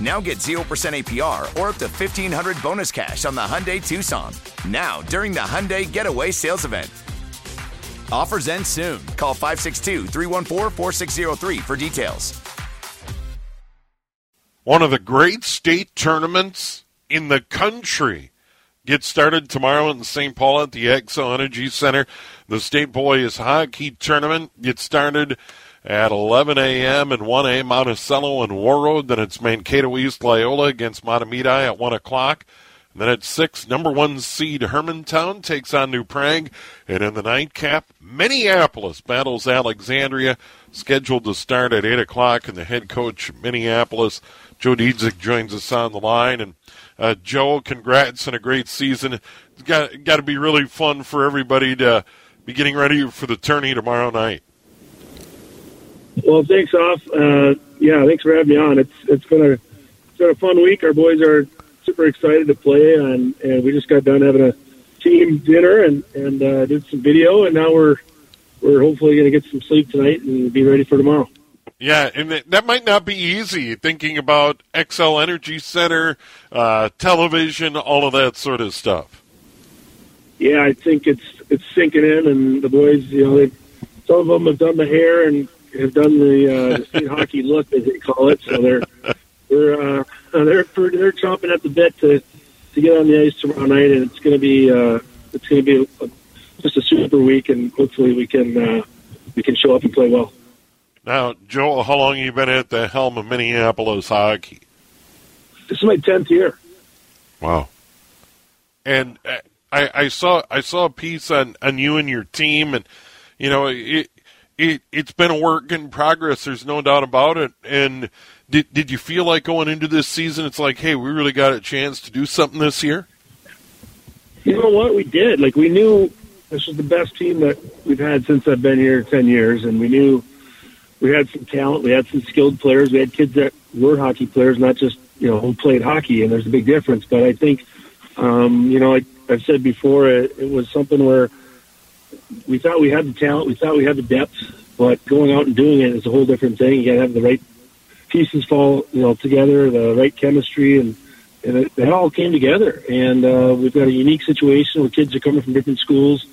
Now get 0% APR or up to 1500 bonus cash on the Hyundai Tucson. Now, during the Hyundai Getaway Sales Event. Offers end soon. Call 562 314 4603 for details. One of the great state tournaments in the country gets started tomorrow in St. Paul at the Xcel Energy Center. The State Boys Hockey Tournament gets started at 11 a.m. and 1 a.m. Monticello and Warroad. Then it's Mankato East Loyola against Mahtomedi at 1 o'clock. And then at 6, number one seed Hermantown takes on New Prague. And in the nightcap, Minneapolis battles Alexandria, scheduled to start at 8 o'clock. And the head coach, Minneapolis, Joe Dziedzic, joins us on the line. And uh, Joe, congrats on a great season. It's got, got to be really fun for everybody to be getting ready for the tourney tomorrow night. Well, thanks, off. Uh, yeah, thanks for having me on. It's it's been a it's been a fun week. Our boys are super excited to play, and and we just got done having a team dinner and and uh, did some video, and now we're we're hopefully going to get some sleep tonight and be ready for tomorrow. Yeah, and that might not be easy thinking about Xcel Energy Center, uh, television, all of that sort of stuff. Yeah, I think it's it's sinking in, and the boys, you know, they some of them have done the hair and have done the, uh, the state hockey look, as they call it. So they're they're uh, they're they're chomping at the bit to to get on the ice tomorrow night, and it's going to be uh, it's going to be a, just a super week, and hopefully we can uh, we can show up and play well. Now, Joel, how long have you been at the helm of Minneapolis hockey? This is my tenth year. Wow. And uh, I, I saw I saw a piece on, on you and your team, and you know it, it it's been a work in progress. There's no doubt about it. And did did you feel like going into this season? It's like, hey, we really got a chance to do something this year. You know what? We did. Like we knew this was the best team that we've had since I've been here ten years, and we knew we had some talent. We had some skilled players. We had kids that were hockey players, not just you know who played hockey. And there's a big difference. But I think, um, you know, like I've said before, it, it was something where we thought we had the talent, we thought we had the depth, but going out and doing it is a whole different thing. You got to have the right pieces fall, you know, together, the right chemistry, and and it, it all came together. And uh, we've got a unique situation where kids are coming from different schools,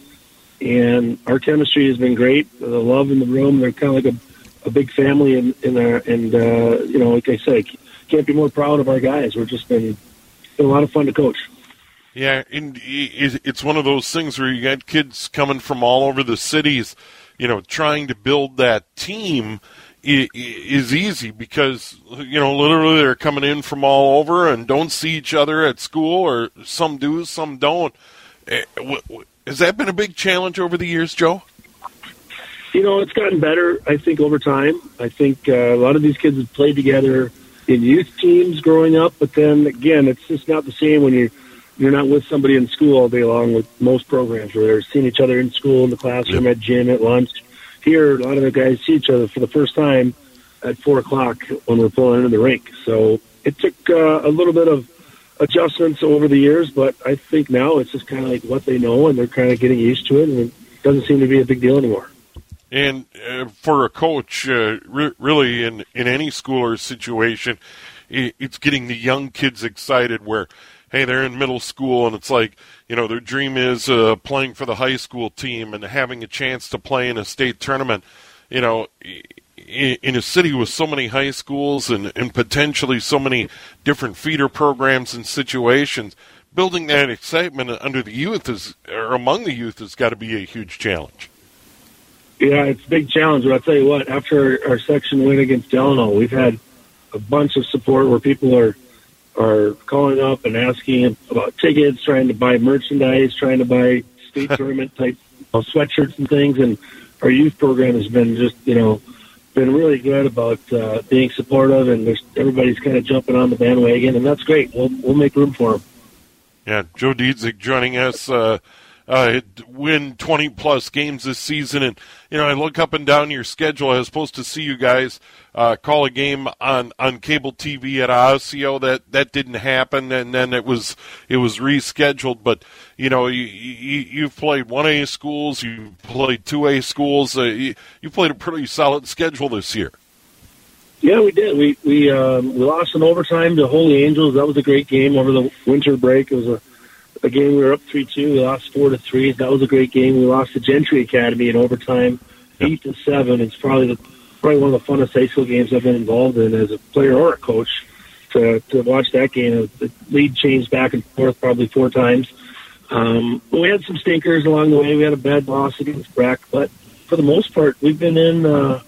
and our chemistry has been great. The love in the room, they're kind of like a, a big family in, in there. And uh, you know, like I say, can't be more proud of our guys. We're just been, been a lot of fun to coach. Yeah, and it's one of those things where you got kids coming from all over the cities, you know, trying to build that team is easy because you know literally they're coming in from all over and don't see each other at school or some do some don't. Eh, has that been a big challenge over the years joe? You know it's gotten better i think over time. I think uh, a lot of these kids have played together in youth teams growing up but then again it's just not the same when you're you're not with somebody in school all day long with most programs where they're seeing each other in school in the classroom yep. at gym at lunch here, a lot of the guys see each other for the first time at four o'clock when we're pulling into the rink. So it took uh, a little bit of adjustments over the years, but I think now it's just kind of like what they know, and they're kind of getting used to it, and it doesn't seem to be a big deal anymore. And uh, for a coach, uh, re- really in, in any school or situation, it, it's getting the young kids excited where, hey, they're in middle school and it's like, you know, their dream is uh, playing for the high school team and having a chance to play in a state tournament. You know, in a city with so many high schools and, and potentially so many different feeder programs and situations, building that excitement under the youth is or among the youth has got to be a huge challenge. Yeah, it's a big challenge. But I'll tell you what, after our, our section win against Delano, we've had a bunch of support where people are are calling up and asking about tickets, trying to buy merchandise, trying to buy state tournament type you know, sweatshirts and things. And our youth program has been just you know been really good about uh, being supportive, and there's, everybody's kind of jumping on the bandwagon, and that's great. We'll we'll make room for them. Yeah, Joe Dziedzic joining us. Uh, uh, win 20 plus games this season. And, you know, I look up and down your schedule. I was supposed to see you guys uh, call a game on, on cable TV at Osseo. That, that didn't happen. And then it was, it was rescheduled. But, you know, you, you, you've played 1A schools, you've played 2A schools. Uh, you, you played a pretty solid schedule this year. Yeah, we did. We we um, we lost in overtime to Holy Angels. That was a great game over the winter break. It was a, a game we were up three two. We lost four to three. That was a great game. We lost to Gentry Academy in overtime, yep. eight to seven. It's probably the probably one of the funnest high school games I've been involved in as a player or a coach. To to watch that game, the lead changed back and forth probably four times. Um, we had some stinkers along the way. We had a bad loss against Breck, but for the most part, we've been in. Uh,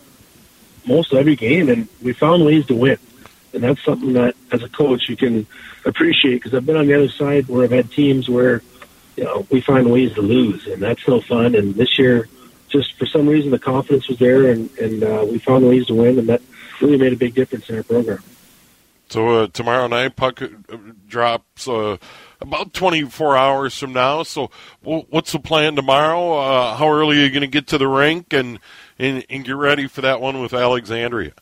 most every game, and we found ways to win. And that's something that, as a coach, you can appreciate because I've been on the other side where I've had teams where, you know, we find ways to lose, and that's no fun. And this year, just for some reason, the confidence was there, and and uh, we found ways to win, and that really made a big difference in our program. So uh, tomorrow night, puck uh, drops uh, about 24 hours from now. So, what's the plan tomorrow? Uh, how early are you going to get to the rink, and and, and get ready for that one with Alexandria?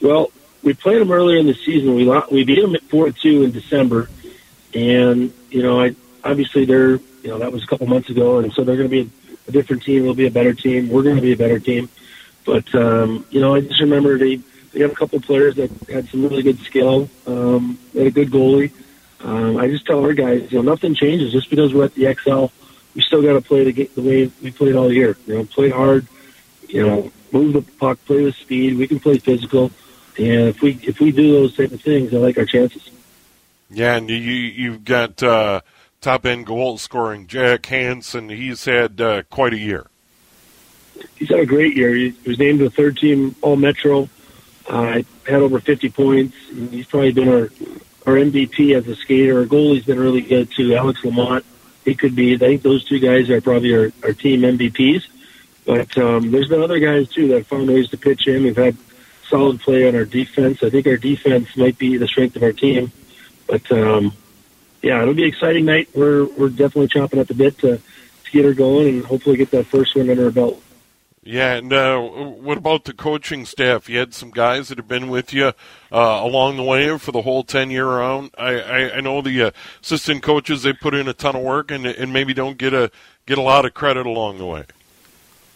Well, we played them earlier in the season. We we beat them at four two in December, and you know, I obviously they're you know that was a couple months ago, and so they're going to be a, a different team. They'll be a better team. We're going to be a better team. But um, you know, I just remember they they got a couple players that had some really good skill. Um, had a good goalie. Um, I just tell our guys, you know, nothing changes just because we're at the Xcel. We still got to play the, the way we played all year. You know, play hard, you know, move the puck, play with speed. We can play physical, and if we if we do those type of things, I like our chances. Yeah, and you you've got uh, top end goal scoring Jack Hansen. He's had uh, quite a year. He's had a great year. He was named the third team All Metro. Uh, had over 50 points. He's probably been our our MVP as a skater. Our goalie's been really good too. Alex Lamont. He could be. I think those two guys are probably our, our team MVPs. But um, there's been other guys too that found ways to pitch in. We've had solid play on our defense. I think our defense might be the strength of our team. But um, yeah, it'll be an exciting night. We're we're definitely chomping at the bit to, to get her going and hopefully get that first one under our belt. Yeah, and uh, what about the coaching staff? You had some guys that have been with you uh, along the way for the whole ten year round. I, I, I know the uh, assistant coaches they put in a ton of work and and maybe don't get a get a lot of credit along the way.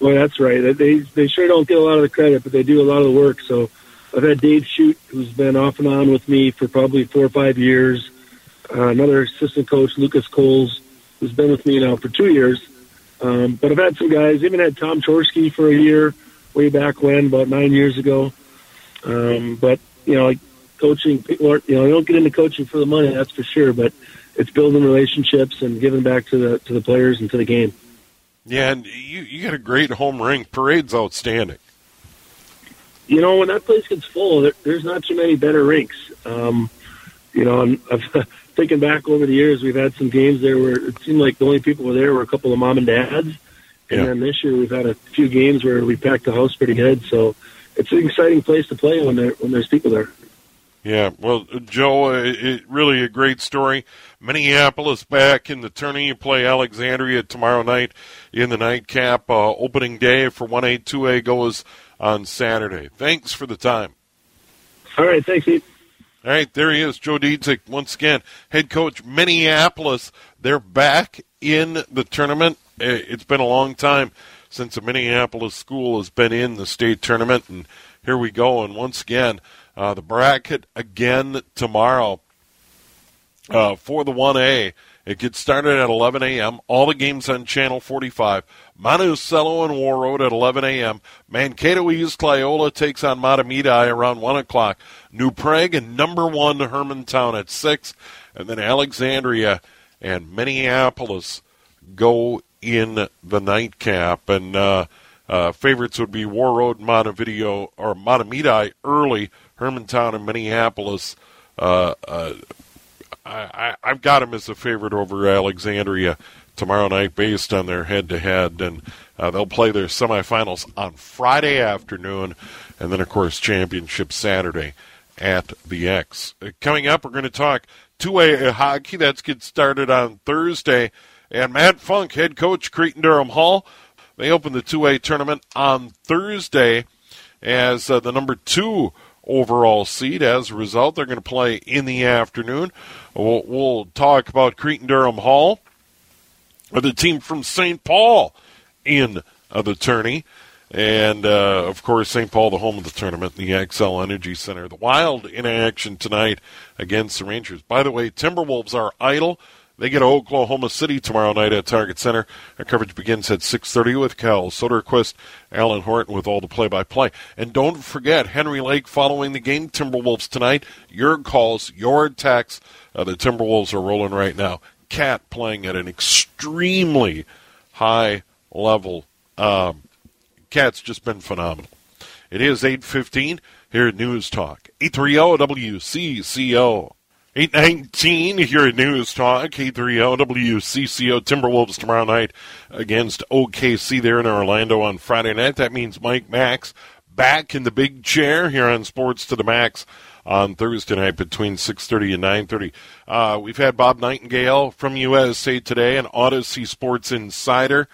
Well, that's right. They they sure don't get a lot of the credit, but they do a lot of the work. So I've had Dave Shoot, who's been off and on with me for probably four or five years. Uh, another assistant coach, Lucas Coles, who's been with me now for two years. Um, but I've had some guys, even had Tom Chorske for a year, way back when, about nine years ago. Um, but you know, like coaching, people aren't, you know, you don't get into coaching for the money, that's for sure. But it's building relationships and giving back to the to the players and to the game. Yeah, and you you got a great home rink. Parade's outstanding. You know, when that place gets full, there, there's not too many better rinks. Um, you know, I'm, I'm thinking back over the years, we've had some games there where it seemed like the only people were there were a couple of mom and dads. And yeah. then this year we've had a few games where we packed the house pretty good. So it's an exciting place to play when there when there's people there. Yeah, well, Joe, it, it, really a great story. Minneapolis back in the tourney. You play Alexandria tomorrow night in the nightcap. Uh, opening day for 1A, 2A goes on Saturday. Thanks for the time. All right, thanks, Pete. All right, there he is, Joe Dziedzic, once again, head coach Minneapolis. They're back in the tournament. It's been a long time since a Minneapolis school has been in the state tournament. And here we go. And once again, uh, the bracket again tomorrow uh, for the 1A. It gets started at 11 a.m. All the games on Channel 45. Monticello and Warroad at 11 a.m. Mankato East Loyola takes on Mahtomedi around 1 o'clock. New Prague and number one Hermantown at 6. And then Alexandria and Minneapolis go in the nightcap. And uh, uh, favorites would be Warroad, Montevideo, or Mahtomedi early. Hermantown and Minneapolis. Uh, uh I, I, have got him as a favorite over Alexandria tomorrow night based on their head to head. And uh, they'll play their semifinals on Friday afternoon. And then, of course, championship Saturday at the X. Uh, coming up, we're going to talk 2A hockey. That's get started on Thursday. And Matt Funk, head coach, Cretin Durham Hall, they open the 2A tournament on Thursday as uh, the number two overall seed. As a result, they're going to play in the afternoon. We'll, we'll talk about Cretin Durham Hall, the team from St. Paul in uh, the tourney. And, uh, of course, St. Paul, the home of the tournament, the Xcel Energy Center. The Wild in action tonight against the Rangers. By the way, Timberwolves are idle. They get Oklahoma City tomorrow night at Target Center. Our coverage begins at 6:30 with Cal Soderquist, Alan Horton with all the play-by-play. And don't forget Henry Lake following the game. Timberwolves tonight. Your calls, your attacks. Uh, the Timberwolves are rolling right now. Cat playing at an extremely high level. Um, Cat's just been phenomenal. It is 8:15 here at News Talk. 830 WCCO. 819 here at News Talk, K3O WCCO Timberwolves tomorrow night against OKC there in Orlando on Friday night. That means Mike Max back in the big chair here on Sports to the Max on Thursday night between 6.30 and 9.30. Uh, we've had Bob Nightingale from USA Today and Audacy Sports Insider.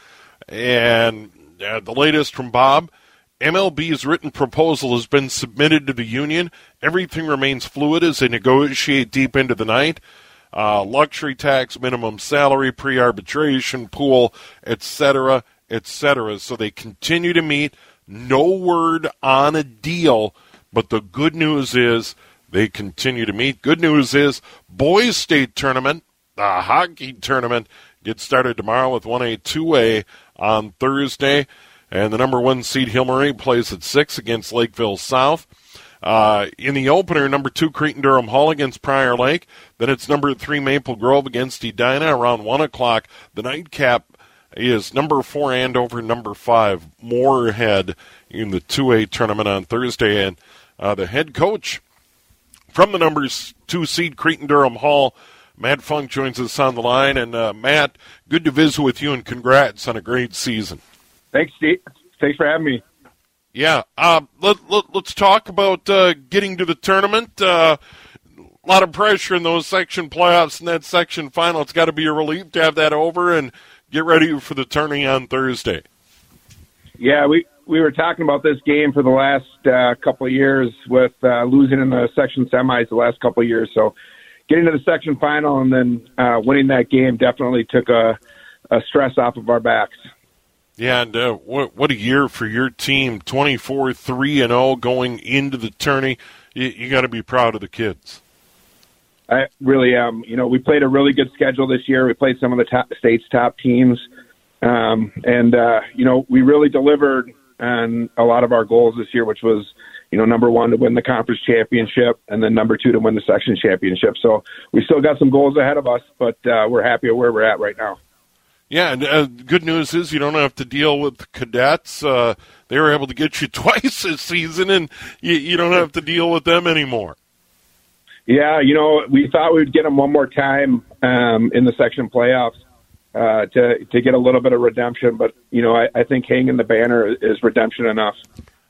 And uh, the latest from Bob – MLB's written proposal has been submitted to the union. Everything remains fluid as they negotiate deep into the night. Uh, luxury tax, minimum salary, pre-arbitration pool, etc., etc. So they continue to meet. No word on a deal, but the good news is they continue to meet. Good news is boys state tournament, the hockey tournament, gets started tomorrow with 1A, 2A on Thursday. And the number one seed, Hill plays at 6 against Lakeville South. Uh, in the opener, number two, Cretin Durham Hall against Prior Lake. Then it's number three, Maple Grove against Edina around 1 o'clock. The nightcap is number four, Andover, number five, Moorhead in the 2A tournament on Thursday. And uh, the head coach from the numbers two seed, Cretin Durham Hall, Matt Funk joins us on the line. And uh, Matt, good to visit with you and congrats on a great season. Thanks, Steve. Thanks for having me. Yeah. Uh, let, let, us talk about uh, getting to the tournament. Uh, a lot of pressure in those section playoffs and that section final. It's got to be a relief to have that over and get ready for the tourney on Thursday. Yeah, we we were talking about this game for the last uh, couple of years with uh, losing in the section semis the last couple of years. So getting to the section final and then uh, winning that game definitely took a, a stress off of our backs. Yeah, and uh, what what a year for your team! Twenty four three and zero oh going into the tourney. You, you got to be proud of the kids. I really am. You know, we played a really good schedule this year. We played some of the top, state's top teams, um, and uh, you know, we really delivered on a lot of our goals this year, which was, you know, number one to win the conference championship, and then number two to win the section championship. So we still got some goals ahead of us, but uh, we're happy where we're at right now. Yeah, and uh, good news is you don't have to deal with the cadets. Uh, they were able to get you twice this season, and you, you don't have to deal with them anymore. Yeah, you know, we thought we'd get them one more time um, in the section playoffs uh, to to get a little bit of redemption, but you know, I, I think hanging the banner is redemption enough.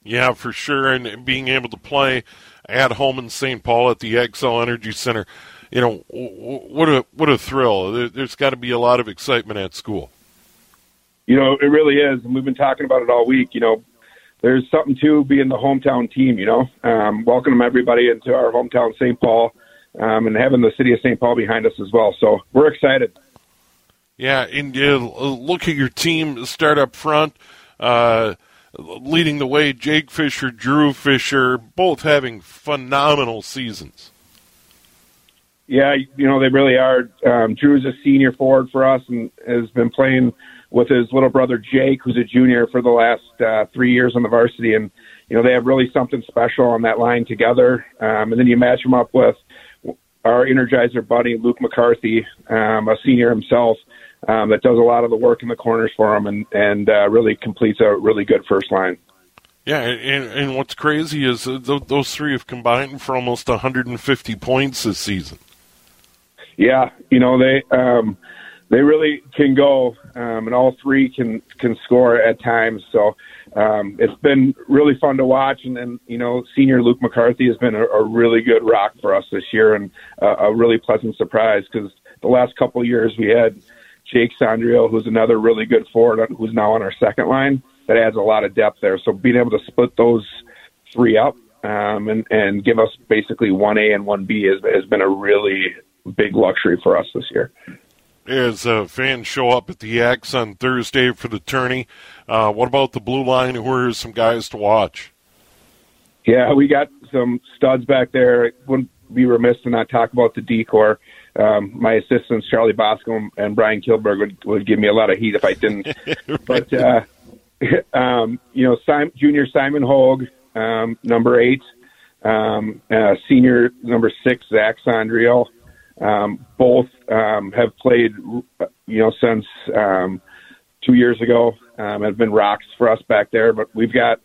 Yeah, for sure, and being able to play at home in St. Paul at the Xcel Energy Center you know, what a what a thrill! There, has got to be a lot of excitement at school. You know, it really is, and we've been talking about it all week. You know, there's something to being the hometown team. You know, um, welcoming everybody into our hometown, St. Paul, um, and having the city of St. Paul behind us as well. So we're excited. Yeah, and uh, look at your team start up front. uh, leading the way. Jake Fisher, Drew Fisher, both having phenomenal seasons. Yeah, you know they really are. Um, Drew's a senior forward for us and has been playing with his little brother Jake, who's a junior for the last uh, three years on the varsity, and you know they have really something special on that line together. Um, and then you match them up with our Energizer buddy Luke McCarthy, um, a senior himself, um, that does a lot of the work in the corners for him, and and uh, really completes a really good first line. Yeah, and, and what's crazy is those three have combined for almost 150 points this season yeah, you know they um, they really can go, um, and all three can can score at times. So um, it's been really fun to watch, and then you know senior Luke McCarthy has been a, a really good rock for us this year, and uh, a really pleasant surprise because the last couple of years we had Jake Sondrio, who's another really good forward, who's now on our second line. That adds a lot of depth there. So being able to split those three up um, and and give us basically one A and one B has, has been a really big luxury for us this year. As uh, fans show up at the X on Thursday for the tourney, uh, what about the blue line? Who are some guys to watch? Yeah, we got some studs back there. Wouldn't be remiss to not talk about the decor. Um, my assistants, Charlie Bosco and Brian Kilberg, would, would give me a lot of heat if I didn't. but, uh, um, you know, Simon, junior Simon Hogue, um, number eight, um, uh, senior number six, Zach Sondrio, um, both um, have played, you know, since um, two years ago. Um, have been rocks for us back there, but we've got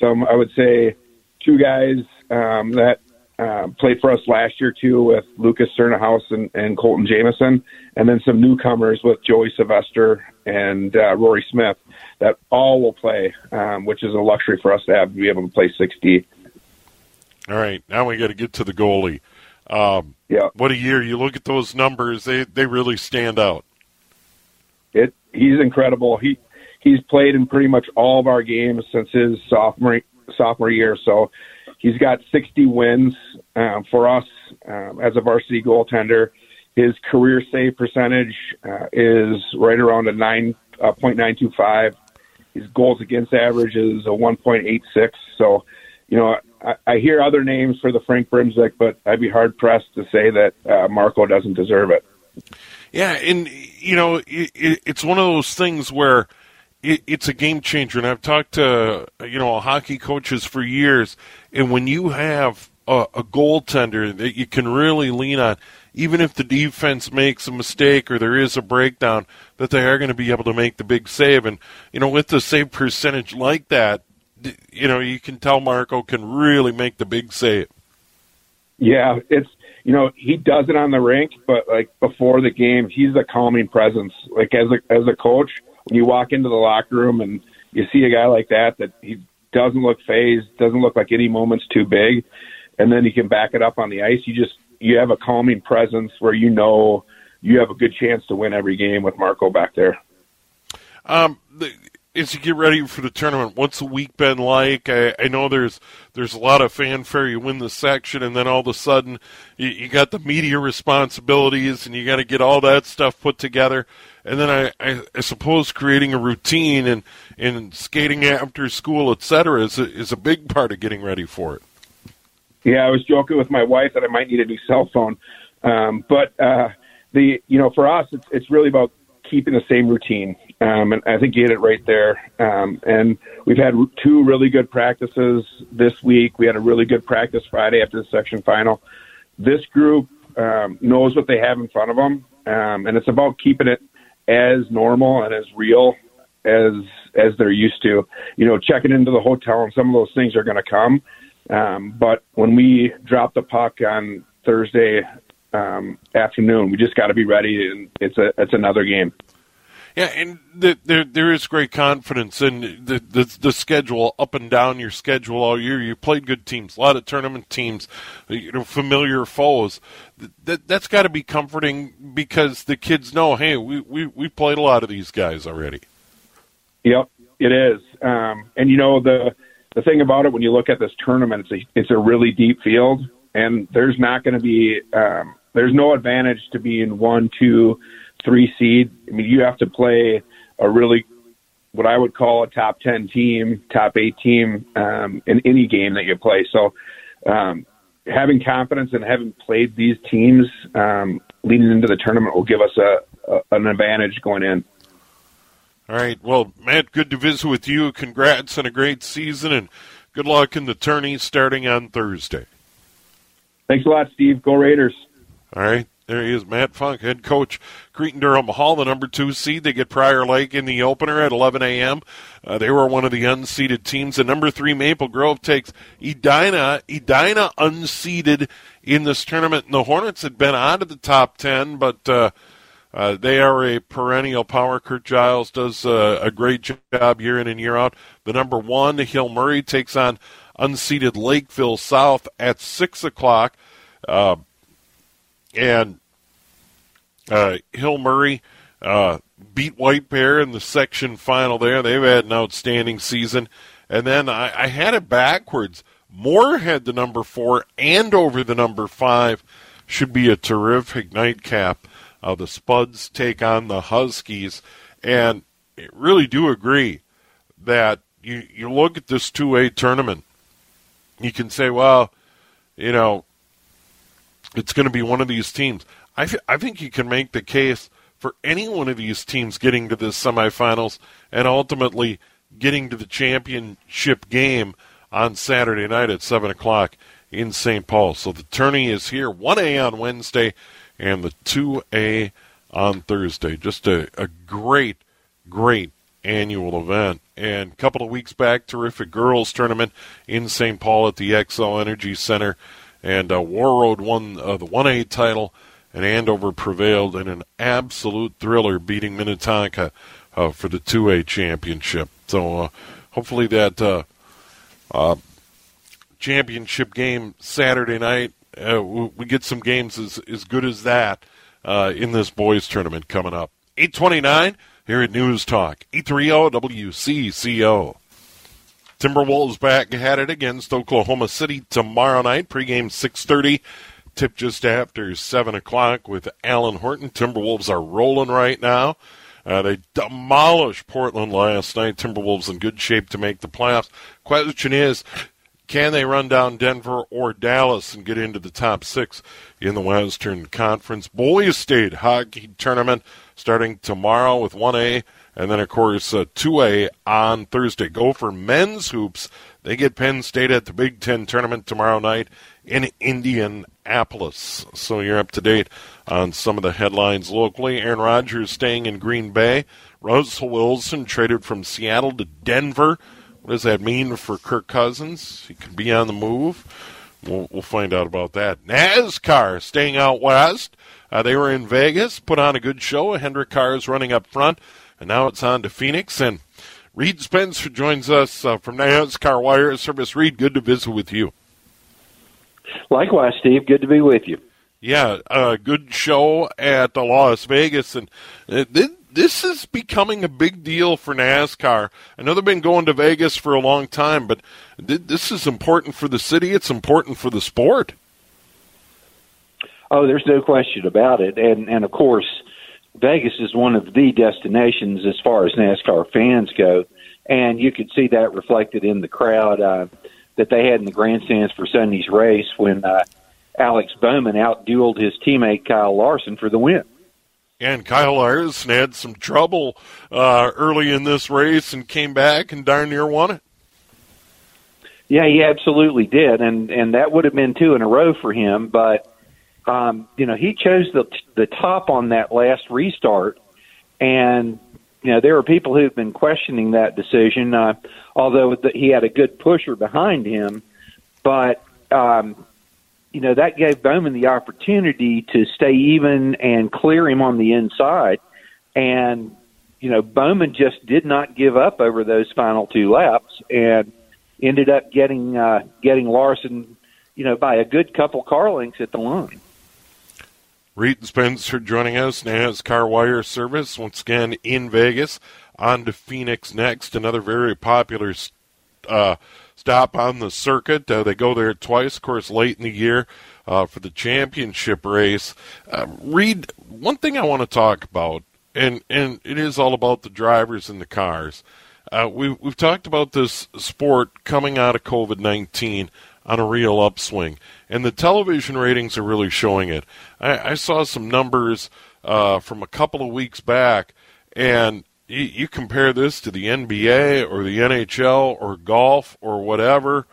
some, I would say, two guys um, that uh, played for us last year too, with Lucas Cernahouse and, and Colton Jameson, and then some newcomers with Joey Sylvester and uh, Rory Smith that all will play, um, which is a luxury for us to have to be able to play 60. All right, now we got to get to the goalie. Um, yeah. What a year! You look at those numbers; they they really stand out. It he's incredible. He he's played in pretty much all of our games since his sophomore sophomore year. So he's got 60 wins um, for us um, as a varsity goaltender. His career save percentage uh, is right around a nine uh, point nine two five. His goals against average is a one point eight six. So, you know, I, I hear other names for the Frank Brimsek, but I'd be hard pressed to say that uh, Marco doesn't deserve it. Yeah, and you know, it, it, it's one of those things where it, it's a game changer. And I've talked to you know hockey coaches for years, and when you have a, a goaltender that you can really lean on, even if the defense makes a mistake or there is a breakdown, that they are going to be able to make the big save. And you know, with the save percentage like that, you know, you can tell Marco can really make the big save. Yeah, it's you know he does it on the rink, but like before the game, he's a calming presence. Like as a as a coach, when you walk into the locker room and you see a guy like that, that he doesn't look phased, doesn't look like any moment's too big, and then he can back it up on the ice. You just you have a calming presence where you know you have a good chance to win every game with Marco back there. Um, the, as you get ready for the tournament, what's the week been like? I, I, know there's there's a lot of fanfare. You win the section, and then all of a sudden, you, you got the media responsibilities, and you got to get all that stuff put together. And then I, I, I, suppose creating a routine and and skating after school, etc., is a, is a big part of getting ready for it. Yeah, I was joking with my wife that I might need a new cell phone, um, but uh, the you know for us, it's it's really about keeping the same routine. Um, and I think you hit it right there. Um, and we've had two really good practices this week. We had a really good practice Friday after the section final. This group um, knows what they have in front of them, um, and it's about keeping it as normal and as real as as they're used to. You know, checking into the hotel and some of those things are going to come. Um, but when we drop the puck on Thursday um, afternoon. We just got to be ready, and it's a it's another game. Yeah, and the, there there is great confidence in the, the, the schedule up and down your schedule all year. You played good teams, a lot of tournament teams, you know, familiar foes. That that's got to be comforting because the kids know, hey, we we we played a lot of these guys already. Yep, it is. Um, and you know the the thing about it when you look at this tournament, it's a it's a really deep field, and there's not going to be um, there's no advantage to being one, two, three seed. I mean, you have to play a really what I would call a top 10 team, top eight team um, in any game that you play. So um, having confidence and having played these teams um, leading into the tournament will give us a, a, an advantage going in. All right. Well, Matt, good to visit with you. Congrats on a great season and good luck in the tourney starting on Thursday. Thanks a lot, Steve. Go Raiders. All right. There he is, Matt Funk, head coach, Cretin Durham Hall, the number two seed. They get Prior Lake in the opener at 11 a.m. Uh, they were one of the unseeded teams. The number three Maple Grove takes Edina. Edina unseeded in this tournament. And the Hornets had been out of the top 10, but uh, uh, they are a perennial power. Curt Giles does uh, a great job year in and year out. The number one, Hill Murray, takes on unseeded Lakeville South at 6 o'clock. And uh, Hill Murray uh, beat White Bear in the section final there. They've had an outstanding season. And then I, I had it backwards. Moorhead the number four, Andover the number five, should be a terrific nightcap. Uh, the Spuds take on the Huskies. And I really do agree that you, you look at this 2A tournament, you can say, well, you know, it's going to be one of these teams. I, th- I think you can make the case for any one of these teams getting to the semifinals and ultimately getting to the championship game on Saturday night at 7 o'clock in St. Paul. So the tourney is here, 1A on Wednesday and the 2A on Thursday. Just a, a great, great annual event. And a couple of weeks back, terrific girls tournament in St. Paul at the Xcel Energy Center and uh, Warroad won uh, the 1A title, and Andover prevailed in an absolute thriller, beating Minnetonka uh, for the 2A championship. So uh, hopefully that uh, uh, championship game Saturday night, we get some games as, as good as that in this boys tournament coming up. 829 here at News Talk, 830 WCCO. Timberwolves back at it against Oklahoma City tomorrow night. Pregame 6:30. Tip just after seven o'clock with Alan Horton. Timberwolves are rolling right now. Uh, they demolished Portland last night. Timberwolves in good shape to make the playoffs. Question is, can they run down Denver or Dallas and get into the top six in the Western Conference? Boys State hockey tournament starting tomorrow with 1A and then, of course, uh, 2A on Thursday. Gopher men's hoops. They get Penn State at the Big Ten tournament tomorrow night in Indianapolis. So you're up to date on some of the headlines locally. Aaron Rodgers staying in Green Bay. Russell Wilson traded from Seattle to Denver. What does that mean for Kirk Cousins? He could be on the move. We'll, we'll find out about that. NASCAR staying out west. Uh, they were in Vegas, put on a good show. Hendrick Cars running up front. And now it's on to Phoenix. And Reid Spencer joins us uh, from NASCAR Wire Service. Reid, good to visit with you. Likewise, Steve. Good to be with you. Yeah, a good show at the Las Vegas. And uh, this is becoming a big deal for NASCAR. I know they've been going to Vegas for a long time, but this is important for the city. It's important for the sport. Oh, there's no question about it. And, and of course, Vegas is one of the destinations as far as NASCAR fans go, and you could see that reflected in the crowd uh, that they had in the grandstands for Sunday's race when uh, Alex Bowman outdueled his teammate Kyle Larson for the win. And Kyle Larson had some trouble uh, early in this race and came back and darn near won it. Yeah, he absolutely did, and and that would have been two in a row for him, but um, you know, he chose the the top on that last restart, and you know there are people who've been questioning that decision. Uh, although the, he had a good pusher behind him, but um, you know that gave Bowman the opportunity to stay even and clear him on the inside, and you know Bowman just did not give up over those final two laps and ended up getting uh, getting Larson, you know, by a good couple car lengths at the line. Reid Spencer joining us, NASCAR Wire Service, once again in Vegas. On to Phoenix next, another very popular uh, stop on the circuit. Uh, they go there twice, of course, late in the year uh, for the championship race. Uh, Reid, one thing I want to talk about, and, and it is all about the drivers and the cars. Uh, we, we've talked about this sport coming out of COVID 19 on a real upswing, and the television ratings are really showing it. I, I saw some numbers uh, from a couple of weeks back, and you, you compare this to the NBA or the NHL or golf or whatever.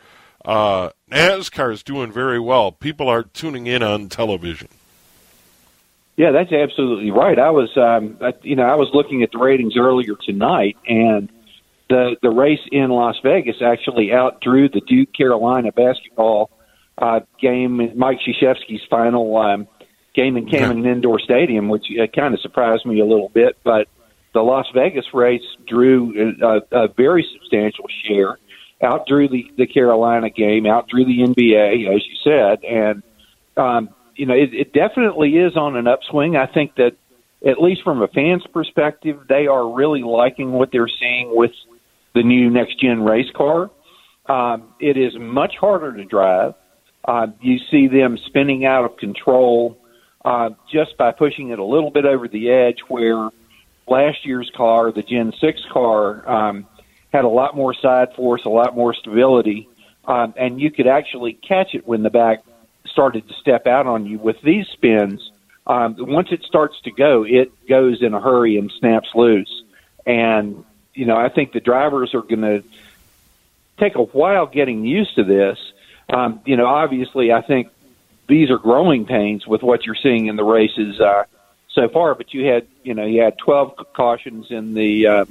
Uh, NASCAR is doing very well. People are tuning in on television. Yeah, that's absolutely right. I was, um, I, you know, I was looking at the ratings earlier tonight, and the the race in Las Vegas actually outdrew the Duke Carolina basketball uh, game, Mike Krzyzewski's final um, game in Cameron Indoor Stadium, which uh, kind of surprised me a little bit. But the Las Vegas race drew a, a very substantial share, outdrew the the Carolina game, outdrew the NBA, as you said, and um, you know, it, it definitely is on an upswing. I think that at least from a fan's perspective, they are really liking what they're seeing with the new next gen race car. Um, it is much harder to drive. Uh, you see them spinning out of control uh, just by pushing it a little bit over the edge. Where last year's car, the Gen Six car, um, had a lot more side force, a lot more stability, um, and you could actually catch it when the back started to step out on you. With these spins, um, once it starts to go, it goes in a hurry and snaps loose. And you know, I think the drivers are going to take a while getting used to this. Um, you know, obviously, I think these are growing pains with what you're seeing in the races uh, so far. But you had, you know, you had 12 cautions in the uh,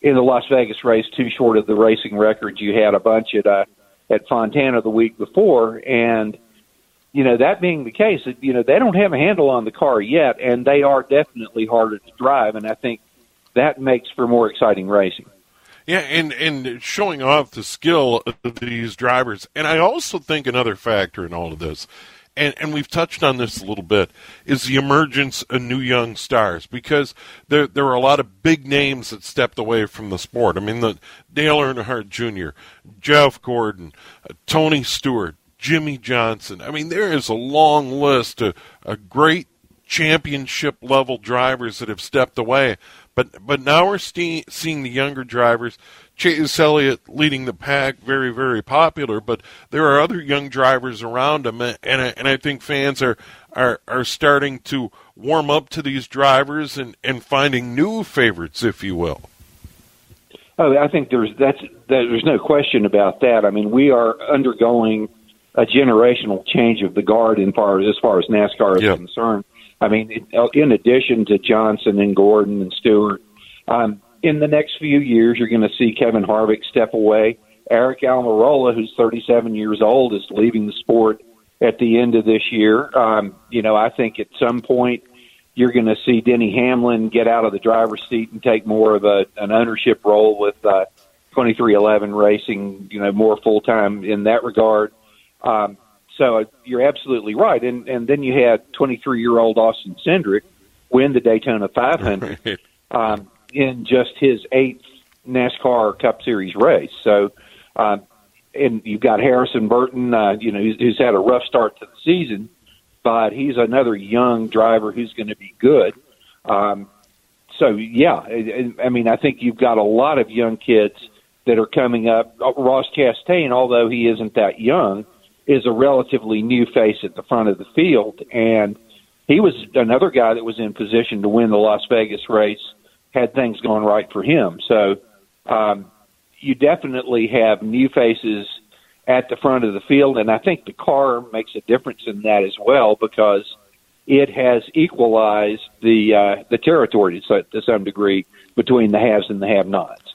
in the Las Vegas race, too short of the racing record. You had a bunch at uh, at Fontana the week before, and you know, that being the case, you know, they don't have a handle on the car yet, and they are definitely harder to drive, and I think that makes for more exciting racing. Yeah, and and showing off the skill of these drivers, and I also think another factor in all of this, and and we've touched on this a little bit, is the emergence of new young stars because there there are a lot of big names that stepped away from the sport. I mean, the Dale Earnhardt Jr., Jeff Gordon, uh, Tony Stewart, Jimmie Johnson. I mean, there is a long list of, of great championship level drivers that have stepped away. But but now we're see, seeing the younger drivers. Chase Elliott leading the pack, very very popular. But there are other young drivers around him, and I, and I think fans are are are starting to warm up to these drivers and and finding new favorites, if you will. Oh, I think there's that's there's no question about that. I mean, we are undergoing a generational change of the guard in far as far as NASCAR is yep. concerned. I mean, in addition to Johnson and Gordon and Stewart, um, in the next few years, you're going to see Kevin Harvick step away. Aric Almirola, who's 37 years old, is leaving the sport at the end of this year. Um, you know, I think at some point you're going to see Denny Hamlin get out of the driver's seat and take more of a, an ownership role with uh, 23XI Racing. You know, more full time in that regard. Um, so uh, you're absolutely right. And and then you had 23 year old Austin Cindric win the Daytona 500 um, in just his eighth NASCAR Cup Series race. So, um, and you've got Harrison Burton, uh, you know, who's, who's had a rough start to the season, but he's another young driver who's going to be good. Um, so yeah, I, I mean, I think you've got a lot of young kids that are coming up. Ross Chastain, although he isn't that young, is a relatively new face at the front of the field, and he was another guy that was in position to win the Las Vegas race had things gone right for him. So um, you definitely have new faces at the front of the field, and I think the car makes a difference in that as well because it has equalized the uh, the territory to, to some degree between the haves and the have-nots.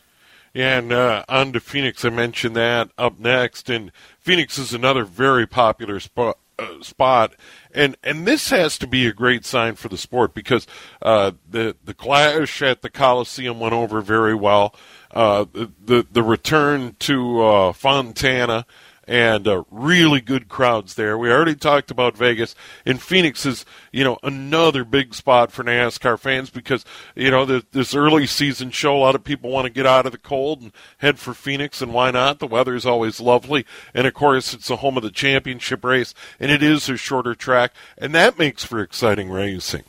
And uh, on to Phoenix. I mentioned that up next, and Phoenix is another very popular spot. Uh, spot and and this has to be a great sign for the sport because uh, the the clash at the Coliseum went over very well. Uh, the, the the return to uh, Fontana and uh, really good crowds there. We already talked about Vegas, and Phoenix is you know another big spot for NASCAR fans because you know the, this early season show. A lot of people want to get out of the cold and head for Phoenix, and why not? The weather is always lovely, and of course it's the home of the championship race, and it is a shorter track, and that makes for exciting racing.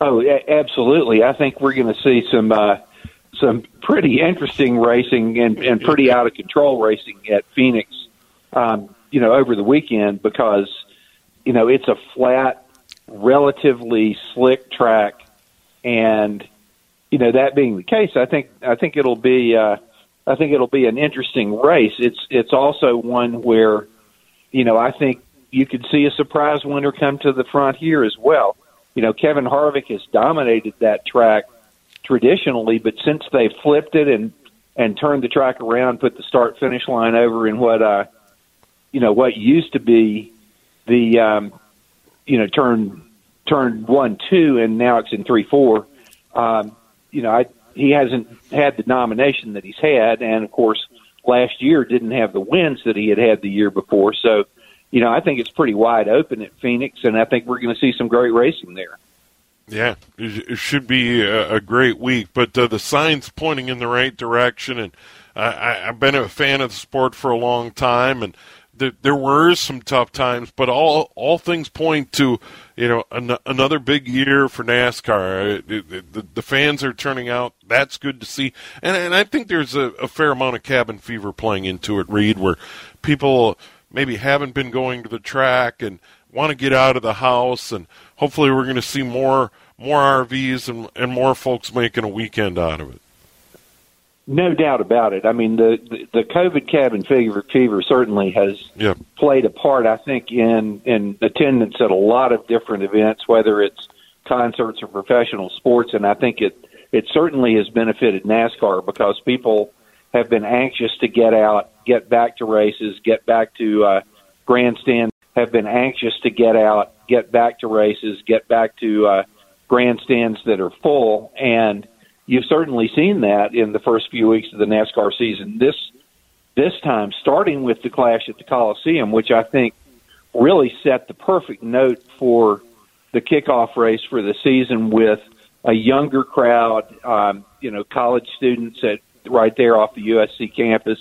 Oh, absolutely! I think we're going to see some. Uh some pretty interesting racing and, and pretty out of control racing at Phoenix, um, you know, over the weekend because, you know, it's a flat, relatively slick track. And, you know, that being the case, I think, I think it'll be, uh, I think it'll be an interesting race. It's, it's also one where, you know, I think you could see a surprise winner come to the front here as well. You know, Kevin Harvick has dominated that track traditionally, but since they flipped it and and turned the track around, put the start finish line over in what uh you know what used to be the um you know turn turn one two and now it's in three four. Um, you know, I he hasn't had the nomination that he's had, and of course last year didn't have the wins that he had had the year before. So, you know, I think it's pretty wide open at Phoenix, and I think we're going to see some great racing there. Yeah, it should be a, great week, but uh, the signs pointing in the right direction, and I, I've been a fan of the sport for a long time, and there, there were some tough times, but all all things point to you know an, another big year for NASCAR. The, the, fans are turning out. That's good to see, and and I think there's a, a fair amount of cabin fever playing into it, Reid, where people maybe haven't been going to the track and want to get out of the house, and hopefully we're going to see more more RVs and and more folks making a weekend out of it. No doubt about it. I mean, the the, the COVID cabin fever, fever certainly has played a part. I think in in attendance at a lot of different events, whether it's concerts or professional sports, and I think it it certainly has benefited NASCAR because people have been anxious to get out, get back to races, get back to uh, grandstands have been anxious to get out, get back to races, get back to uh, grandstands that are full. And you've certainly seen that in the first few weeks of the NASCAR season. This this time, starting with the clash at the Coliseum, which I think really set the perfect note for the kickoff race for the season with a younger crowd, um, you know, college students at right there off the USC campus,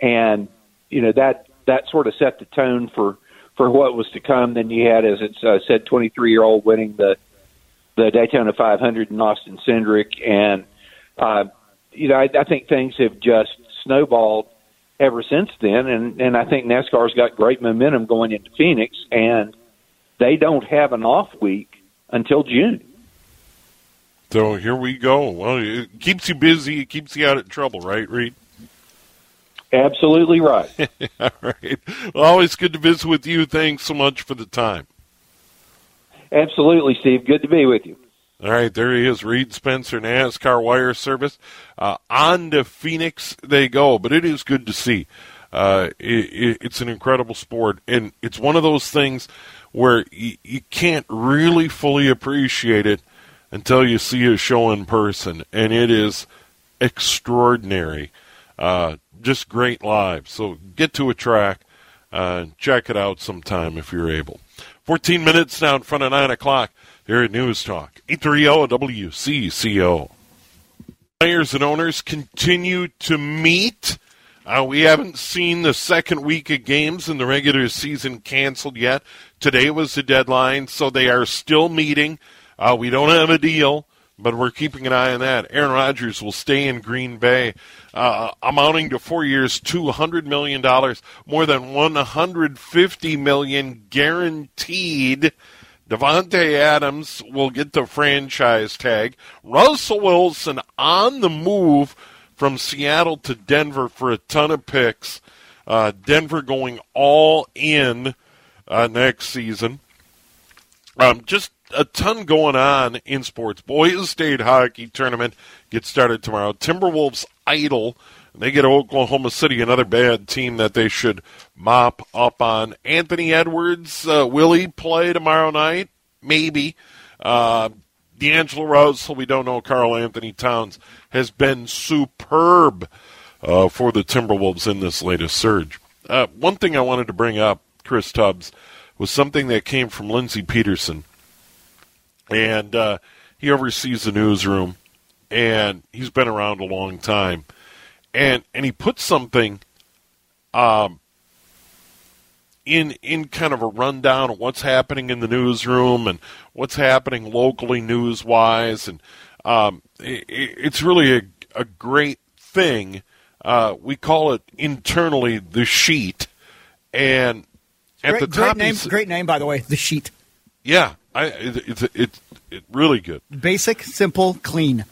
and you know that that sort of set the tone for for what was to come. Then you had, as it uh, said, 23 year old winning the the Daytona 500 and Austin Cindric, and uh, you know I, I think things have just snowballed ever since then, and and I think NASCAR's got great momentum going into Phoenix, and they don't have an off week until June. So here we go. Well, it keeps you busy. It keeps you out of trouble, right, Reid? Absolutely right. All right. Well, always good to visit with you. Thanks so much for the time. Absolutely, Steve. Good to be with you. All right, there he is, Reid Spencer, NASCAR Wire Service. Uh, on to Phoenix they go, but it is good to see. Uh, it, it's an incredible sport, and it's one of those things where you, you can't really fully appreciate it until you see a show in person, and it is extraordinary. Uh, just great live. So get to a track, uh, check it out sometime if you're able. 14 minutes now in front of 9 o'clock here at News Talk. 830 WCCO. Players and owners continue to meet. Uh, we haven't seen the second week of games in the regular season canceled yet. Today was the deadline, so they are still meeting. Uh, we don't have a deal but we're keeping an eye on that. Aaron Rodgers will stay in Green Bay, uh, amounting to four years, two hundred million dollars, more than one hundred fifty million guaranteed. Davante Adams will get the franchise tag. Russell Wilson on the move from Seattle to Denver for a ton of picks. Uh, Denver going all in uh, next season. Um, just a ton going on in sports. Boys State Hockey Tournament gets started tomorrow. Timberwolves idle. They get Oklahoma City, another bad team that they should mop up on. Anthony Edwards, uh, will he play tomorrow night? Maybe. Uh, D'Angelo Russell, we don't know. Karl-Anthony Towns has been superb uh, for the Timberwolves in this latest surge. Uh, one thing I wanted to bring up, Chris Tubbs, was something that came from Lindsey Peterson and uh, he oversees the newsroom, and he's been around a long time, and and he put something, um, in in kind of a rundown of what's happening in the newsroom and what's happening locally news wise, and um, it, it's really a, a great thing. Uh, we call it internally the sheet, and at great, the great top, name, great name by the way. The sheet, yeah, I, it, it's it's it really good. basic, simple, clean.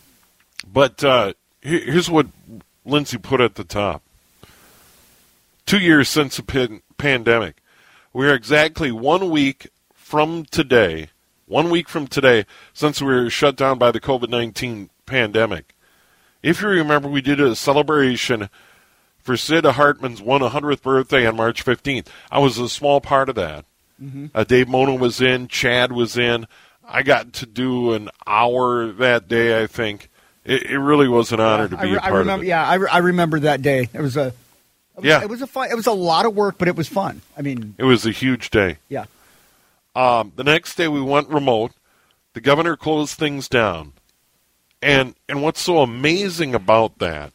But uh, here- here's what Lindsay put at the top. Two years since the pan- pandemic. We are exactly one week from today, one week from today, since we were shut down by the COVID 19 pandemic. If you remember, we did a celebration for Sid Hartman's 100th birthday on March 15th. I was a small part of that. Uh, Dave Mona was in, Chad was in. I got to do an hour that day, I think. It, it really was an honor to I, be re- a I part remember. of it. Yeah, I, re- I remember that day. It was a. It was, Yeah. it was a fun. It was a lot of work, but it was fun. I mean, It was a huge day. yeah. Um, the next day we went remote. The governor closed things down. And and what's so amazing about that,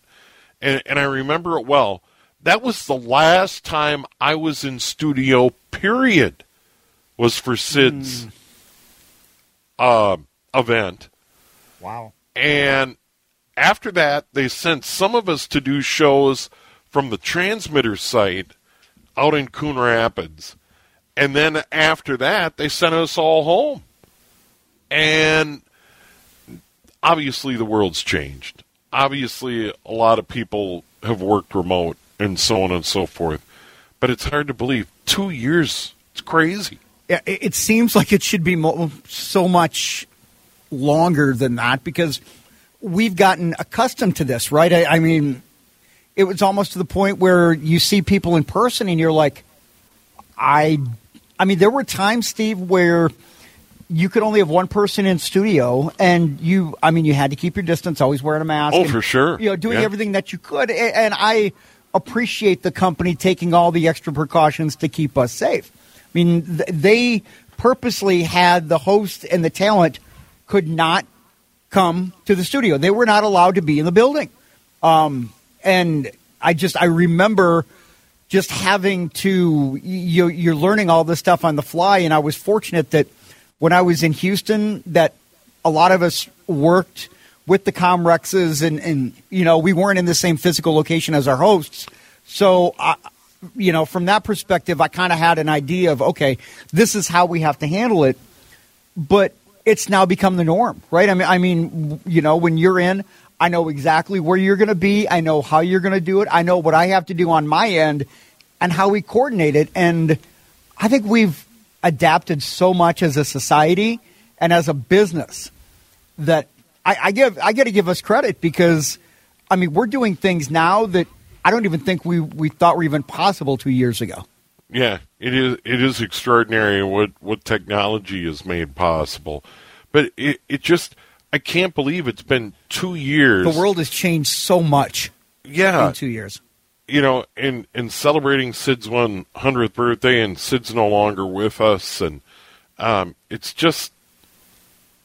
and, and I remember it well, that was the last time I was in studio, period, was for Sid's uh, event. Wow. And after that, they sent some of us to do shows from the transmitter site out in Coon Rapids. And then after that, they sent us all home. And obviously, the world's changed. Obviously, a lot of people have worked remote and so on and so forth. But it's hard to believe. Two years. It's crazy. It seems like it should be mo- so much longer than that because we've gotten accustomed to this, right? I, I mean, it was almost to the point where you see people in person and you're like, I, I mean, there were times, Steve, where you could only have one person in studio, and you, I mean, you had to keep your distance, always wearing a mask. Oh, and, for sure. You know, doing Yeah. everything that you could, and I appreciate the company taking all the extra precautions to keep us safe. I mean, th- they purposely had the host and the talent could not come to the studio. They were not allowed to be in the building. Um, and I just I remember just having to you you're learning all this stuff on the fly and I was fortunate that when I was in Houston that a lot of us worked with the Comrexes and and you know we weren't in the same physical location as our hosts so I, you know from that perspective I kind of had an idea of okay this is how we have to handle it but it's now become the norm, right? I mean, I mean, you know, when you're in, I know exactly where you're going to be. I know how you're going to do it. I know what I have to do on my end, and how we coordinate it. And I think we've adapted so much as a society and as a business that I, I give I got to give us credit because I mean we're doing things now that I don't even think we we thought were even possible two years ago. Yeah, it is. It is extraordinary what what technology has made possible, but it it just I can't believe it's been two years. The world has changed so much yeah, in two years. you know, in in celebrating Sid's one hundredth birthday, and Sid's no longer with us, and um, it's just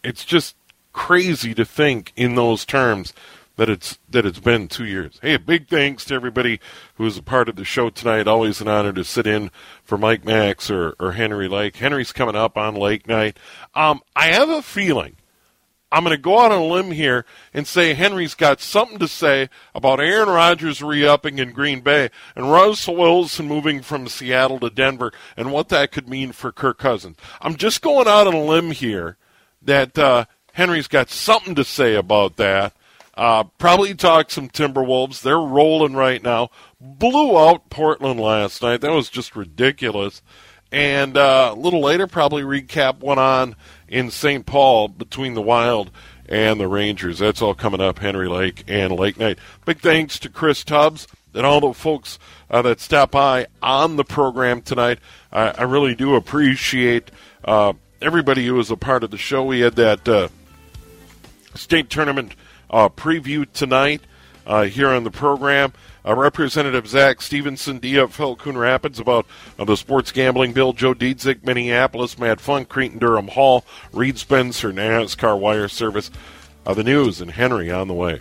it's just crazy to think in those terms that it's that it's been two years. Hey, big thanks to everybody who was a part of the show tonight. Always an honor to sit in for Mike Max or, or Henry Lake. Henry's coming up on Lake Night. Um, I have a feeling I'm going to go out on a limb here and say Henry's got something to say about Aaron Rodgers re-upping in Green Bay and Russell Wilson moving from Seattle to Denver and what that could mean for Kirk Cousins. I'm just going out on a limb here that uh, Henry's got something to say about that. Uh, probably talk some Timberwolves. They're rolling right now. Blew out Portland last night. That was just ridiculous. And uh, a little later, probably recap one on in St. Paul between the Wild and the Rangers. That's all coming up, Henry Lake and Lake Night. Big thanks to Chris Tubbs and all the folks uh, that stopped by on the program tonight. I, I really do appreciate uh, everybody who was a part of the show. We had that uh, state tournament uh, preview tonight uh, here on the program. Uh, Representative Zach Stevenson, DFL Coon Rapids, about uh, the sports gambling bill. Joe Dziedzic, Minneapolis, Matt Funk, Cretin-Derham Hall, Reid Spencer, NASCAR Wire Service. Uh, the news and Henry on the way.